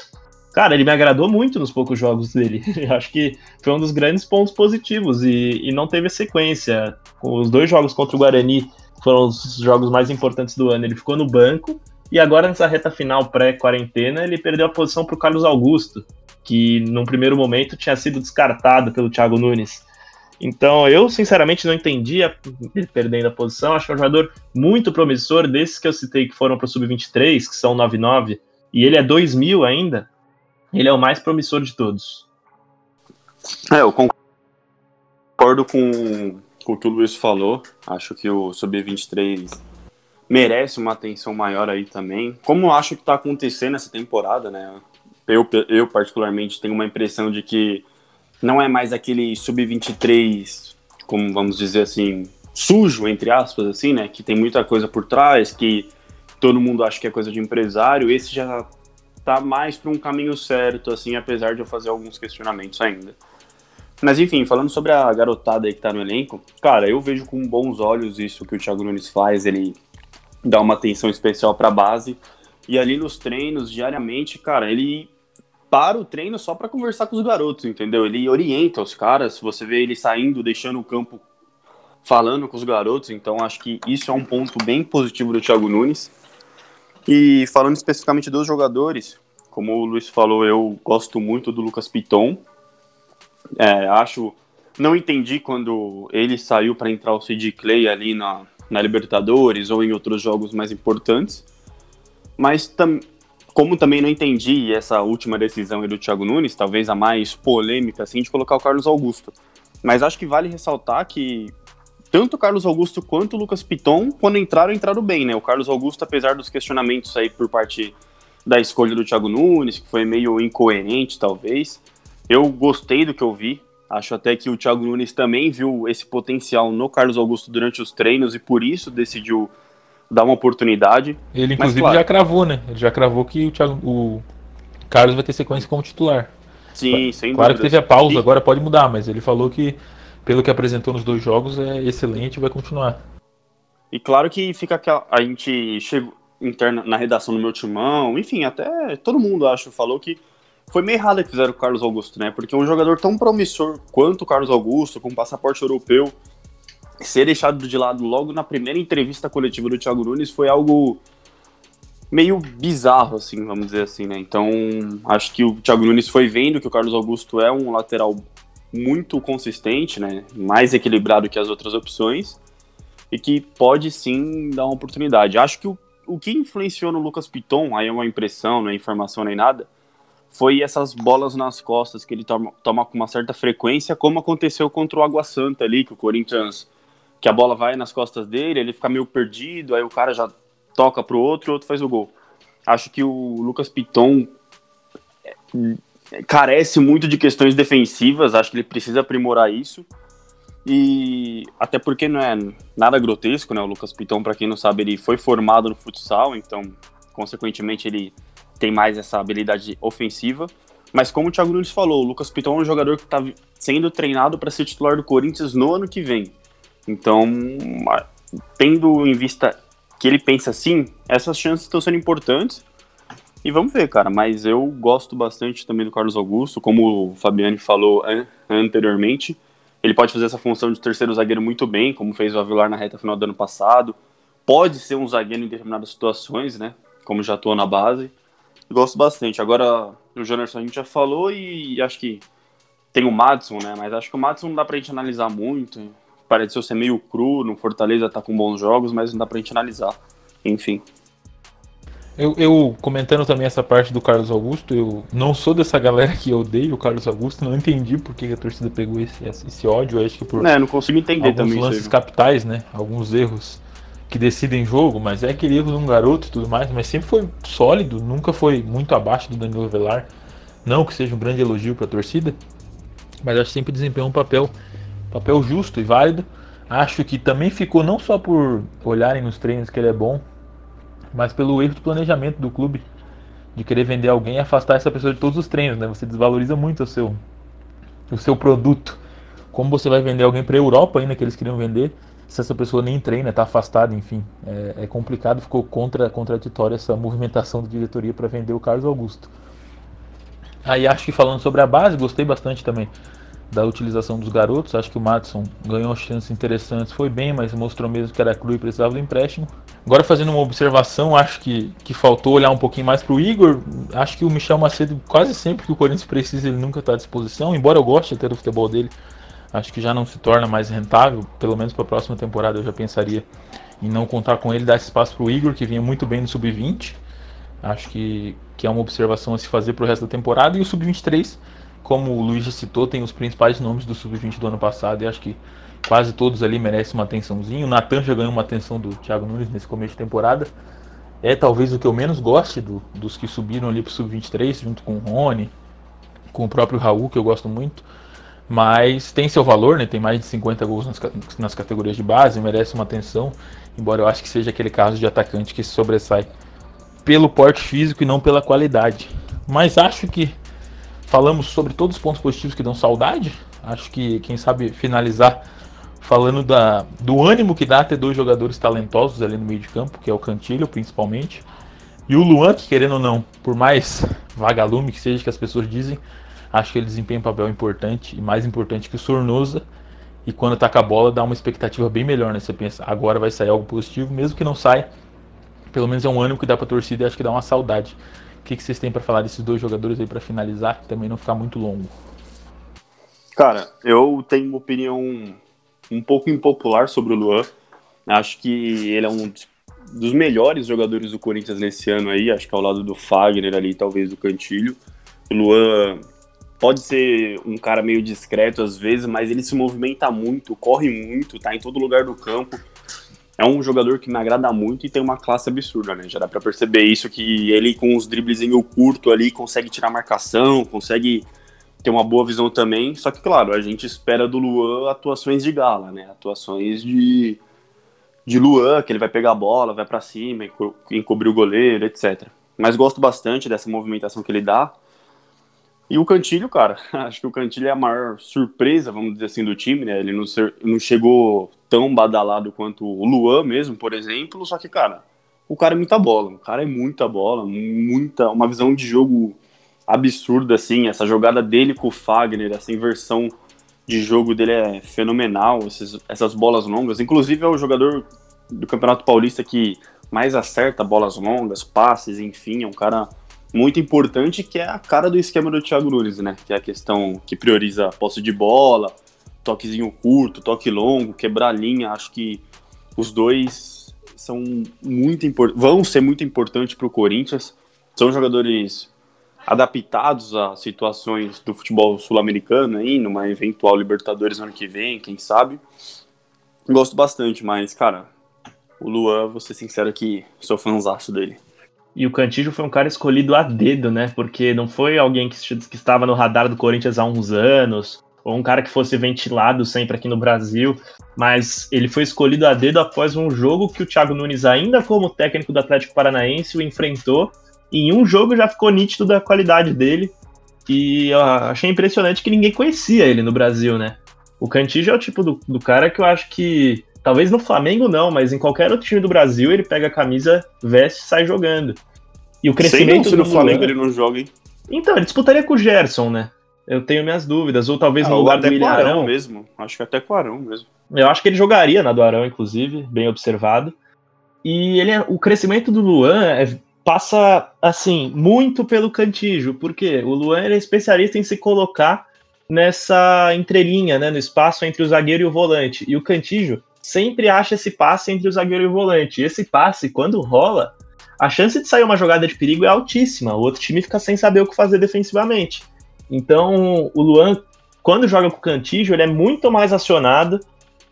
Cara, ele me agradou muito nos poucos jogos dele. acho que foi um dos grandes pontos positivos e, e não teve sequência. Os dois jogos contra o Guarani foram os jogos mais importantes do ano. Ele ficou no banco e agora nessa reta final pré-quarentena ele perdeu a posição para o Carlos Augusto, que num primeiro momento tinha sido descartado pelo Thiago Nunes. Então, eu sinceramente não entendi ele perdendo a posição. Acho que é um jogador muito promissor, desses que eu citei que foram para o Sub-23, que são 9-9, e ele é 2000 ainda. Ele é o mais promissor de todos. É, eu concordo com, com o que o Luiz falou. Acho que o Sub-23 merece uma atenção maior aí também. Como acho que está acontecendo essa temporada, né? Eu, eu, particularmente, tenho uma impressão de que não é mais aquele sub-23, como vamos dizer assim, sujo, entre aspas, assim, né? Que tem muita coisa por trás, que todo mundo acha que é coisa de empresário. Esse já tá mais para um caminho certo, assim, apesar de eu fazer alguns questionamentos ainda. Mas enfim, falando sobre a garotada aí que tá no elenco, cara, eu vejo com bons olhos isso que o Thiago Nunes faz, ele dá uma atenção especial para a base. E ali nos treinos, diariamente, cara, ele para o treino só para conversar com os garotos, entendeu? Ele orienta os caras, você vê ele saindo, deixando o campo falando com os garotos, então acho que isso é um ponto bem positivo do Thiago Nunes. E falando especificamente dos jogadores, como o Luiz falou, eu gosto muito do Lucas Piton. É, acho. Não entendi quando ele saiu para entrar o Sid Clay ali na, na Libertadores ou em outros jogos mais importantes. Mas também como também não entendi essa última decisão do Thiago Nunes, talvez a mais polêmica, assim, de colocar o Carlos Augusto. Mas acho que vale ressaltar que tanto o Carlos Augusto quanto o Lucas Piton, quando entraram, entraram bem, né? O Carlos Augusto, apesar dos questionamentos aí por parte da escolha do Thiago Nunes, que foi meio incoerente, talvez, eu gostei do que eu vi. Acho até que o Thiago Nunes também viu esse potencial no Carlos Augusto durante os treinos e por isso decidiu dar uma oportunidade. Ele, inclusive, claro, já cravou, né? Ele já cravou que o, Thiago, o Carlos vai ter sequência como titular. Sim, sem Claro dúvidas. que teve a pausa, agora pode mudar, mas ele falou que, pelo que apresentou nos dois jogos, é excelente e vai continuar. E claro que fica aquela. A gente chegou interna na redação do meu timão, enfim, até todo mundo, acho, falou que foi meio errado que fizeram o Carlos Augusto, né? Porque um jogador tão promissor quanto o Carlos Augusto, com passaporte europeu, ser deixado de lado logo na primeira entrevista coletiva do Thiago Nunes foi algo meio bizarro, assim, vamos dizer assim, né? Então, acho que o Thiago Nunes foi vendo que o Carlos Augusto é um lateral muito consistente, né? Mais equilibrado que as outras opções e que pode sim dar uma oportunidade. Acho que o, o que influenciou no Lucas Piton, aí é uma impressão, não é informação nem nada, foi essas bolas nas costas que ele toma, toma com uma certa frequência, como aconteceu contra o Água Santa ali, que o Corinthians que a bola vai nas costas dele, ele fica meio perdido, aí o cara já toca pro outro e o outro faz o gol. Acho que o Lucas Piton carece muito de questões defensivas, acho que ele precisa aprimorar isso. E até porque não é nada grotesco, né? O Lucas Piton, para quem não sabe, ele foi formado no futsal, então, consequentemente, ele tem mais essa habilidade ofensiva. Mas como o Thiago Nunes falou, o Lucas Piton é um jogador que está sendo treinado para ser titular do Corinthians no ano que vem. Então, tendo em vista que ele pensa assim, essas chances estão sendo importantes. E vamos ver, cara. Mas eu gosto bastante também do Carlos Augusto, como o Fabiane falou anteriormente. Ele pode fazer essa função de terceiro zagueiro muito bem, como fez o Avilar na reta final do ano passado. Pode ser um zagueiro em determinadas situações, né? Como já atuou na base. Gosto bastante. Agora, o Janderson a gente já falou e acho que tem o Madison, né? Mas acho que o Madison não dá pra gente analisar muito pareceu ser meio cru, no Fortaleza tá com bons jogos, mas não dá pra gente analisar. Enfim. Eu, eu, comentando também essa parte do Carlos Augusto, eu não sou dessa galera que odeia o Carlos Augusto, não entendi por que a torcida pegou esse, esse ódio, acho que por é, não consigo entender alguns também lances capitais, né? Alguns erros que decidem jogo, mas é aquele erro de um garoto e tudo mais, mas sempre foi sólido, nunca foi muito abaixo do Danilo Velar. Não que seja um grande elogio para a torcida, mas acho que sempre desempenhou um papel papel justo e válido. Acho que também ficou não só por olharem nos treinos que ele é bom, mas pelo erro de planejamento do clube de querer vender alguém e afastar essa pessoa de todos os treinos, né? Você desvaloriza muito o seu, o seu produto. Como você vai vender alguém para a Europa ainda que eles queriam vender, se essa pessoa nem treina, está afastada, enfim, é, é, complicado, ficou contra, contraditória essa movimentação da diretoria para vender o Carlos Augusto. Aí acho que falando sobre a base, gostei bastante também da utilização dos garotos. Acho que o Matson ganhou chances interessantes, foi bem, mas mostrou mesmo que era cru e precisava do empréstimo. Agora fazendo uma observação, acho que, que faltou olhar um pouquinho mais para o Igor. Acho que o Michel Macedo, quase sempre que o Corinthians precisa, ele nunca está à disposição, embora eu goste até do futebol dele. Acho que já não se torna mais rentável, pelo menos para a próxima temporada eu já pensaria em não contar com ele, dar espaço para o Igor, que vinha muito bem no sub-20. Acho que, que é uma observação a se fazer para o resto da temporada. E o sub-23 como o Luiz já citou, tem os principais nomes do Sub-20 do ano passado e acho que quase todos ali merecem uma atençãozinha. O Natan já ganhou uma atenção do Thiago Nunes nesse começo de temporada. É talvez o que eu menos goste do, dos que subiram ali para o Sub-23, junto com o Rony, com o próprio Raul, que eu gosto muito. Mas tem seu valor, né? Tem mais de 50 gols nas, nas categorias de base, merece uma atenção. Embora eu acho que seja aquele caso de atacante que se sobressai pelo porte físico e não pela qualidade. Mas acho que falamos sobre todos os pontos positivos que dão saudade. Acho que, quem sabe, finalizar falando da, do ânimo que dá ter dois jogadores talentosos ali no meio de campo, que é o Cantilho, principalmente. E o Luan, que querendo ou não, por mais vagalume que seja que as pessoas dizem, acho que ele desempenha um papel importante e mais importante que o Sornosa. E quando ataca a bola, dá uma expectativa bem melhor, né? Você pensa, agora vai sair algo positivo, mesmo que não saia. Pelo menos é um ânimo que dá pra torcida e acho que dá uma saudade que, que vocês têm para falar desses dois jogadores aí para finalizar, também não ficar muito longo? Cara, eu tenho uma opinião um pouco impopular sobre o Luan. Acho que ele é um dos melhores jogadores do Corinthians nesse ano aí, acho que ao lado do Fagner ali, talvez do Cantilho. O Luan pode ser um cara meio discreto às vezes, mas ele se movimenta muito, corre muito, tá em todo lugar do campo é um jogador que me agrada muito e tem uma classe absurda, né? Já dá para perceber isso que ele com os dribles em curto ali consegue tirar marcação, consegue ter uma boa visão também. Só que claro, a gente espera do Luan atuações de gala, né? Atuações de de Luan, que ele vai pegar a bola, vai para cima, encobrir o goleiro, etc. Mas gosto bastante dessa movimentação que ele dá. E o Cantilho, cara, acho que o Cantilho é a maior surpresa, vamos dizer assim, do time, né? Ele não, ser, não chegou tão badalado quanto o Luan mesmo, por exemplo, só que, cara, o cara é muita bola, o cara é muita bola, muita, uma visão de jogo absurda, assim, essa jogada dele com o Fagner, essa inversão de jogo dele é fenomenal, esses, essas bolas longas, inclusive é o jogador do Campeonato Paulista que mais acerta bolas longas, passes, enfim, é um cara muito importante que é a cara do esquema do Thiago Nunes, né, que é a questão que prioriza posse de bola, toquezinho curto, toque longo, quebrar linha. Acho que os dois são muito vão ser muito importantes para o Corinthians. São jogadores adaptados a situações do futebol sul-americano aí, numa eventual Libertadores ano que vem, quem sabe. Gosto bastante, mas, cara, o Luan, vou ser sincero que sou fãzaço dele. E o Cantillo foi um cara escolhido a dedo, né? Porque não foi alguém que, que estava no radar do Corinthians há uns anos, ou um cara que fosse ventilado sempre aqui no Brasil, mas ele foi escolhido a dedo após um jogo que o Thiago Nunes, ainda como técnico do Atlético Paranaense, o enfrentou. E em um jogo já ficou nítido da qualidade dele. E eu achei impressionante que ninguém conhecia ele no Brasil, né? O Cantillo é o tipo do, do cara que eu acho que Talvez no Flamengo não, mas em qualquer outro time do Brasil ele pega a camisa, veste e sai jogando. E o crescimento Sei não, se no Flamengo ele não joga, hein? Então, ele disputaria com o Gerson, né? Eu tenho minhas dúvidas. Ou talvez ah, no lugar do Arão. mesmo. Acho que até com o Arão mesmo. Eu acho que ele jogaria na do Arão, inclusive, bem observado. E ele é, o crescimento do Luan é, passa, assim, muito pelo cantijo. Porque o Luan é especialista em se colocar nessa entrelinha, né, no espaço entre o zagueiro e o volante. E o Cantijo sempre acha esse passe entre o zagueiro e o volante. E esse passe, quando rola, a chance de sair uma jogada de perigo é altíssima. O outro time fica sem saber o que fazer defensivamente. Então, o Luan, quando joga com o Cantijo, ele é muito mais acionado.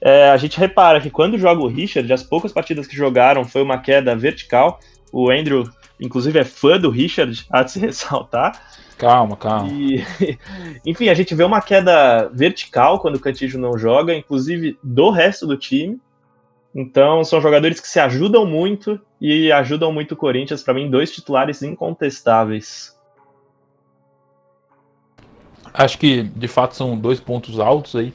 É, a gente repara que quando joga o Richard, as poucas partidas que jogaram foi uma queda vertical. O Andrew, inclusive, é fã do Richard, há de se ressaltar. Calma, calma. E, enfim, a gente vê uma queda vertical quando o Cantijo não joga, inclusive do resto do time. Então, são jogadores que se ajudam muito e ajudam muito o Corinthians. Para mim, dois titulares incontestáveis. Acho que, de fato, são dois pontos altos aí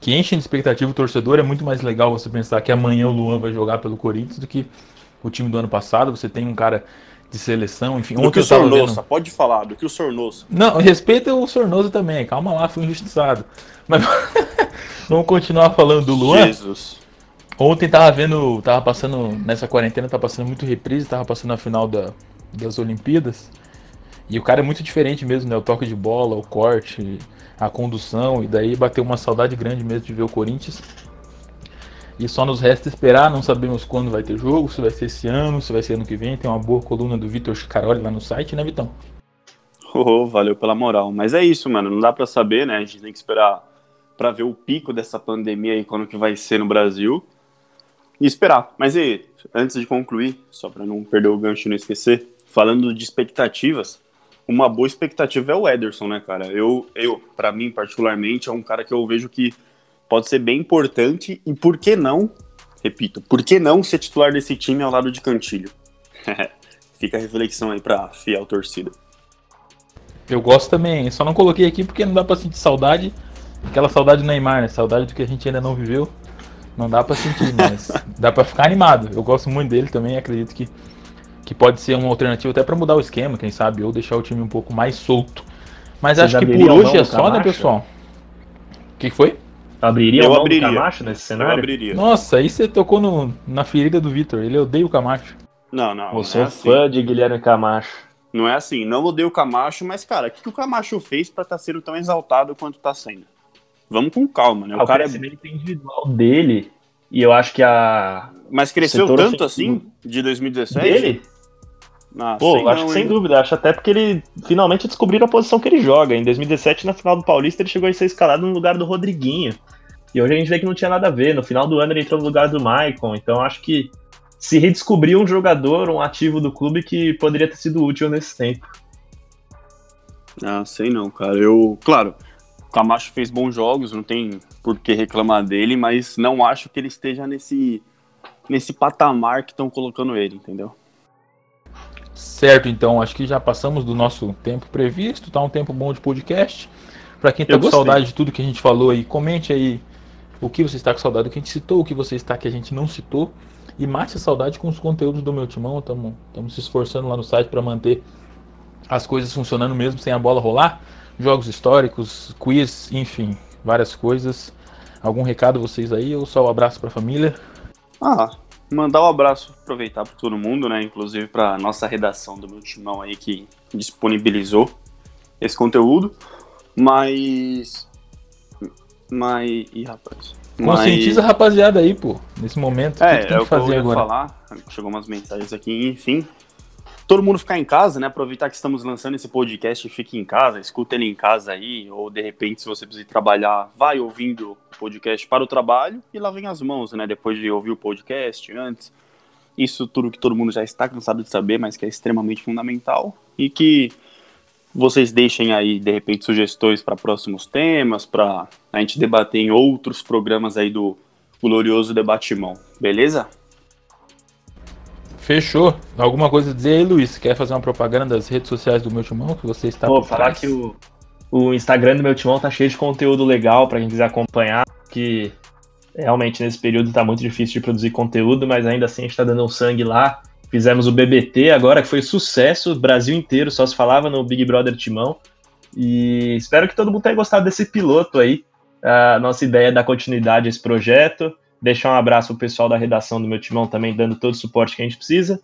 que enchem de expectativa o torcedor. É muito mais legal você pensar que amanhã o Luan vai jogar pelo Corinthians do que o time do ano passado. Você tem um cara de seleção, enfim. Do que o Sornosa, vendo... pode falar, do que o Sornosa. Não, respeita o Sornosa também, calma lá, fui injustiçado. Mas vamos continuar falando do Luan. Jesus. Ontem tava vendo, tava passando, nessa quarentena, tava passando muito reprise, tava passando a final da, das Olimpíadas. E o cara é muito diferente mesmo, né? O toque de bola, o corte, a condução, e daí bateu uma saudade grande mesmo de ver o Corinthians. E só nos resta esperar, não sabemos quando vai ter jogo, se vai ser esse ano, se vai ser ano que vem. Tem uma boa coluna do Vitor Chicaroli lá no site, né, Vitão? Oh, valeu pela moral. Mas é isso, mano. Não dá para saber, né? A gente tem que esperar para ver o pico dessa pandemia aí, quando que vai ser no Brasil. E esperar. Mas e antes de concluir, só para não perder o gancho e não esquecer, falando de expectativas, uma boa expectativa é o Ederson, né, cara? Eu, eu para mim, particularmente, é um cara que eu vejo que pode ser bem importante e por que não, repito, por que não ser titular desse time ao lado de Cantilho? Fica a reflexão aí pra fiel torcida. Eu gosto também, só não coloquei aqui porque não dá pra sentir saudade, aquela saudade do Neymar, né? Saudade do que a gente ainda não viveu. Não dá pra sentir, mas dá pra ficar animado. Eu gosto muito dele também, acredito que que pode ser uma alternativa até para mudar o esquema, quem sabe, ou deixar o time um pouco mais solto. Mas Você acho que por hoje é só, né, pessoal? O que foi? Abriria eu o abriria. Camacho nesse cenário? Eu abriria. Nossa, aí você tocou no, na ferida do Vitor. Ele odeia o Camacho. Não, não. Eu sou é assim. fã de Guilherme Camacho. Não é assim, não odeio o Camacho, mas, cara, o que, que o Camacho fez para estar tá sendo tão exaltado quanto tá sendo? Vamos com calma, né? O, o cara é individual dele, e eu acho que a. Mas cresceu tanto assim de 2017? Dele? Ah, Pô, acho não, que sem dúvida. Acho até porque ele finalmente descobriram a posição que ele joga. Em 2017, na final do Paulista, ele chegou a ser escalado no lugar do Rodriguinho. E hoje a gente vê que não tinha nada a ver. No final do ano ele entrou no lugar do Maicon. Então acho que se redescobriu um jogador, um ativo do clube que poderia ter sido útil nesse tempo. Ah, sei não, cara. Eu, claro, o Camacho fez bons jogos, não tem por que reclamar dele, mas não acho que ele esteja nesse nesse patamar que estão colocando ele, entendeu? Certo, então acho que já passamos do nosso tempo previsto, tá um tempo bom de podcast. Para quem tá com saudade de tudo que a gente falou aí, comente aí o que você está com saudade do que a gente citou, o que você está que a gente não citou. E mate a saudade com os conteúdos do meu timão. Estamos se esforçando lá no site para manter as coisas funcionando mesmo sem a bola rolar. Jogos históricos, quiz, enfim, várias coisas. Algum recado vocês aí ou só um abraço para a família? Ah, mandar um abraço, aproveitar para todo mundo, né? Inclusive para nossa redação do meu timão aí que disponibilizou esse conteúdo. Mas. Mas. Ih, rapaz. Conscientiza a rapaziada aí, pô, nesse momento. É, o que, que tem é que fazer agora? falar. Chegou umas mensagens aqui, enfim todo mundo ficar em casa, né? Aproveitar que estamos lançando esse podcast, fique em casa, escuta ele em casa aí, ou de repente, se você precisa trabalhar, vai ouvindo o podcast para o trabalho e lavem as mãos, né? Depois de ouvir o podcast antes. Isso tudo que todo mundo já está cansado de saber, mas que é extremamente fundamental e que vocês deixem aí, de repente, sugestões para próximos temas, para a gente debater em outros programas aí do Glorioso Debatimão, beleza? Fechou. Alguma coisa a dizer aí, Luiz? Quer fazer uma propaganda das redes sociais do meu timão que você está Vou falar que o, o Instagram do meu timão tá cheio de conteúdo legal para quem quiser acompanhar, que realmente nesse período tá muito difícil de produzir conteúdo, mas ainda assim a gente tá dando um sangue lá. Fizemos o BBT agora, que foi sucesso, o Brasil inteiro só se falava no Big Brother Timão. E espero que todo mundo tenha gostado desse piloto aí. A nossa ideia é dar continuidade a esse projeto. Deixar um abraço pro pessoal da redação do meu timão também, dando todo o suporte que a gente precisa.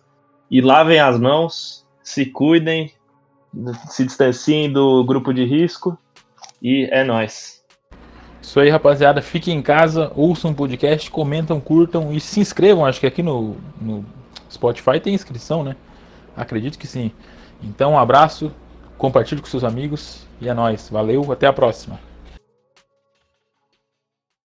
E lavem as mãos, se cuidem, se distanciem do grupo de risco. E é nós. Isso aí, rapaziada. Fiquem em casa, ouçam o podcast, comentam, curtam e se inscrevam. Acho que aqui no, no Spotify tem inscrição, né? Acredito que sim. Então, um abraço, compartilhe com seus amigos e é nóis. Valeu, até a próxima.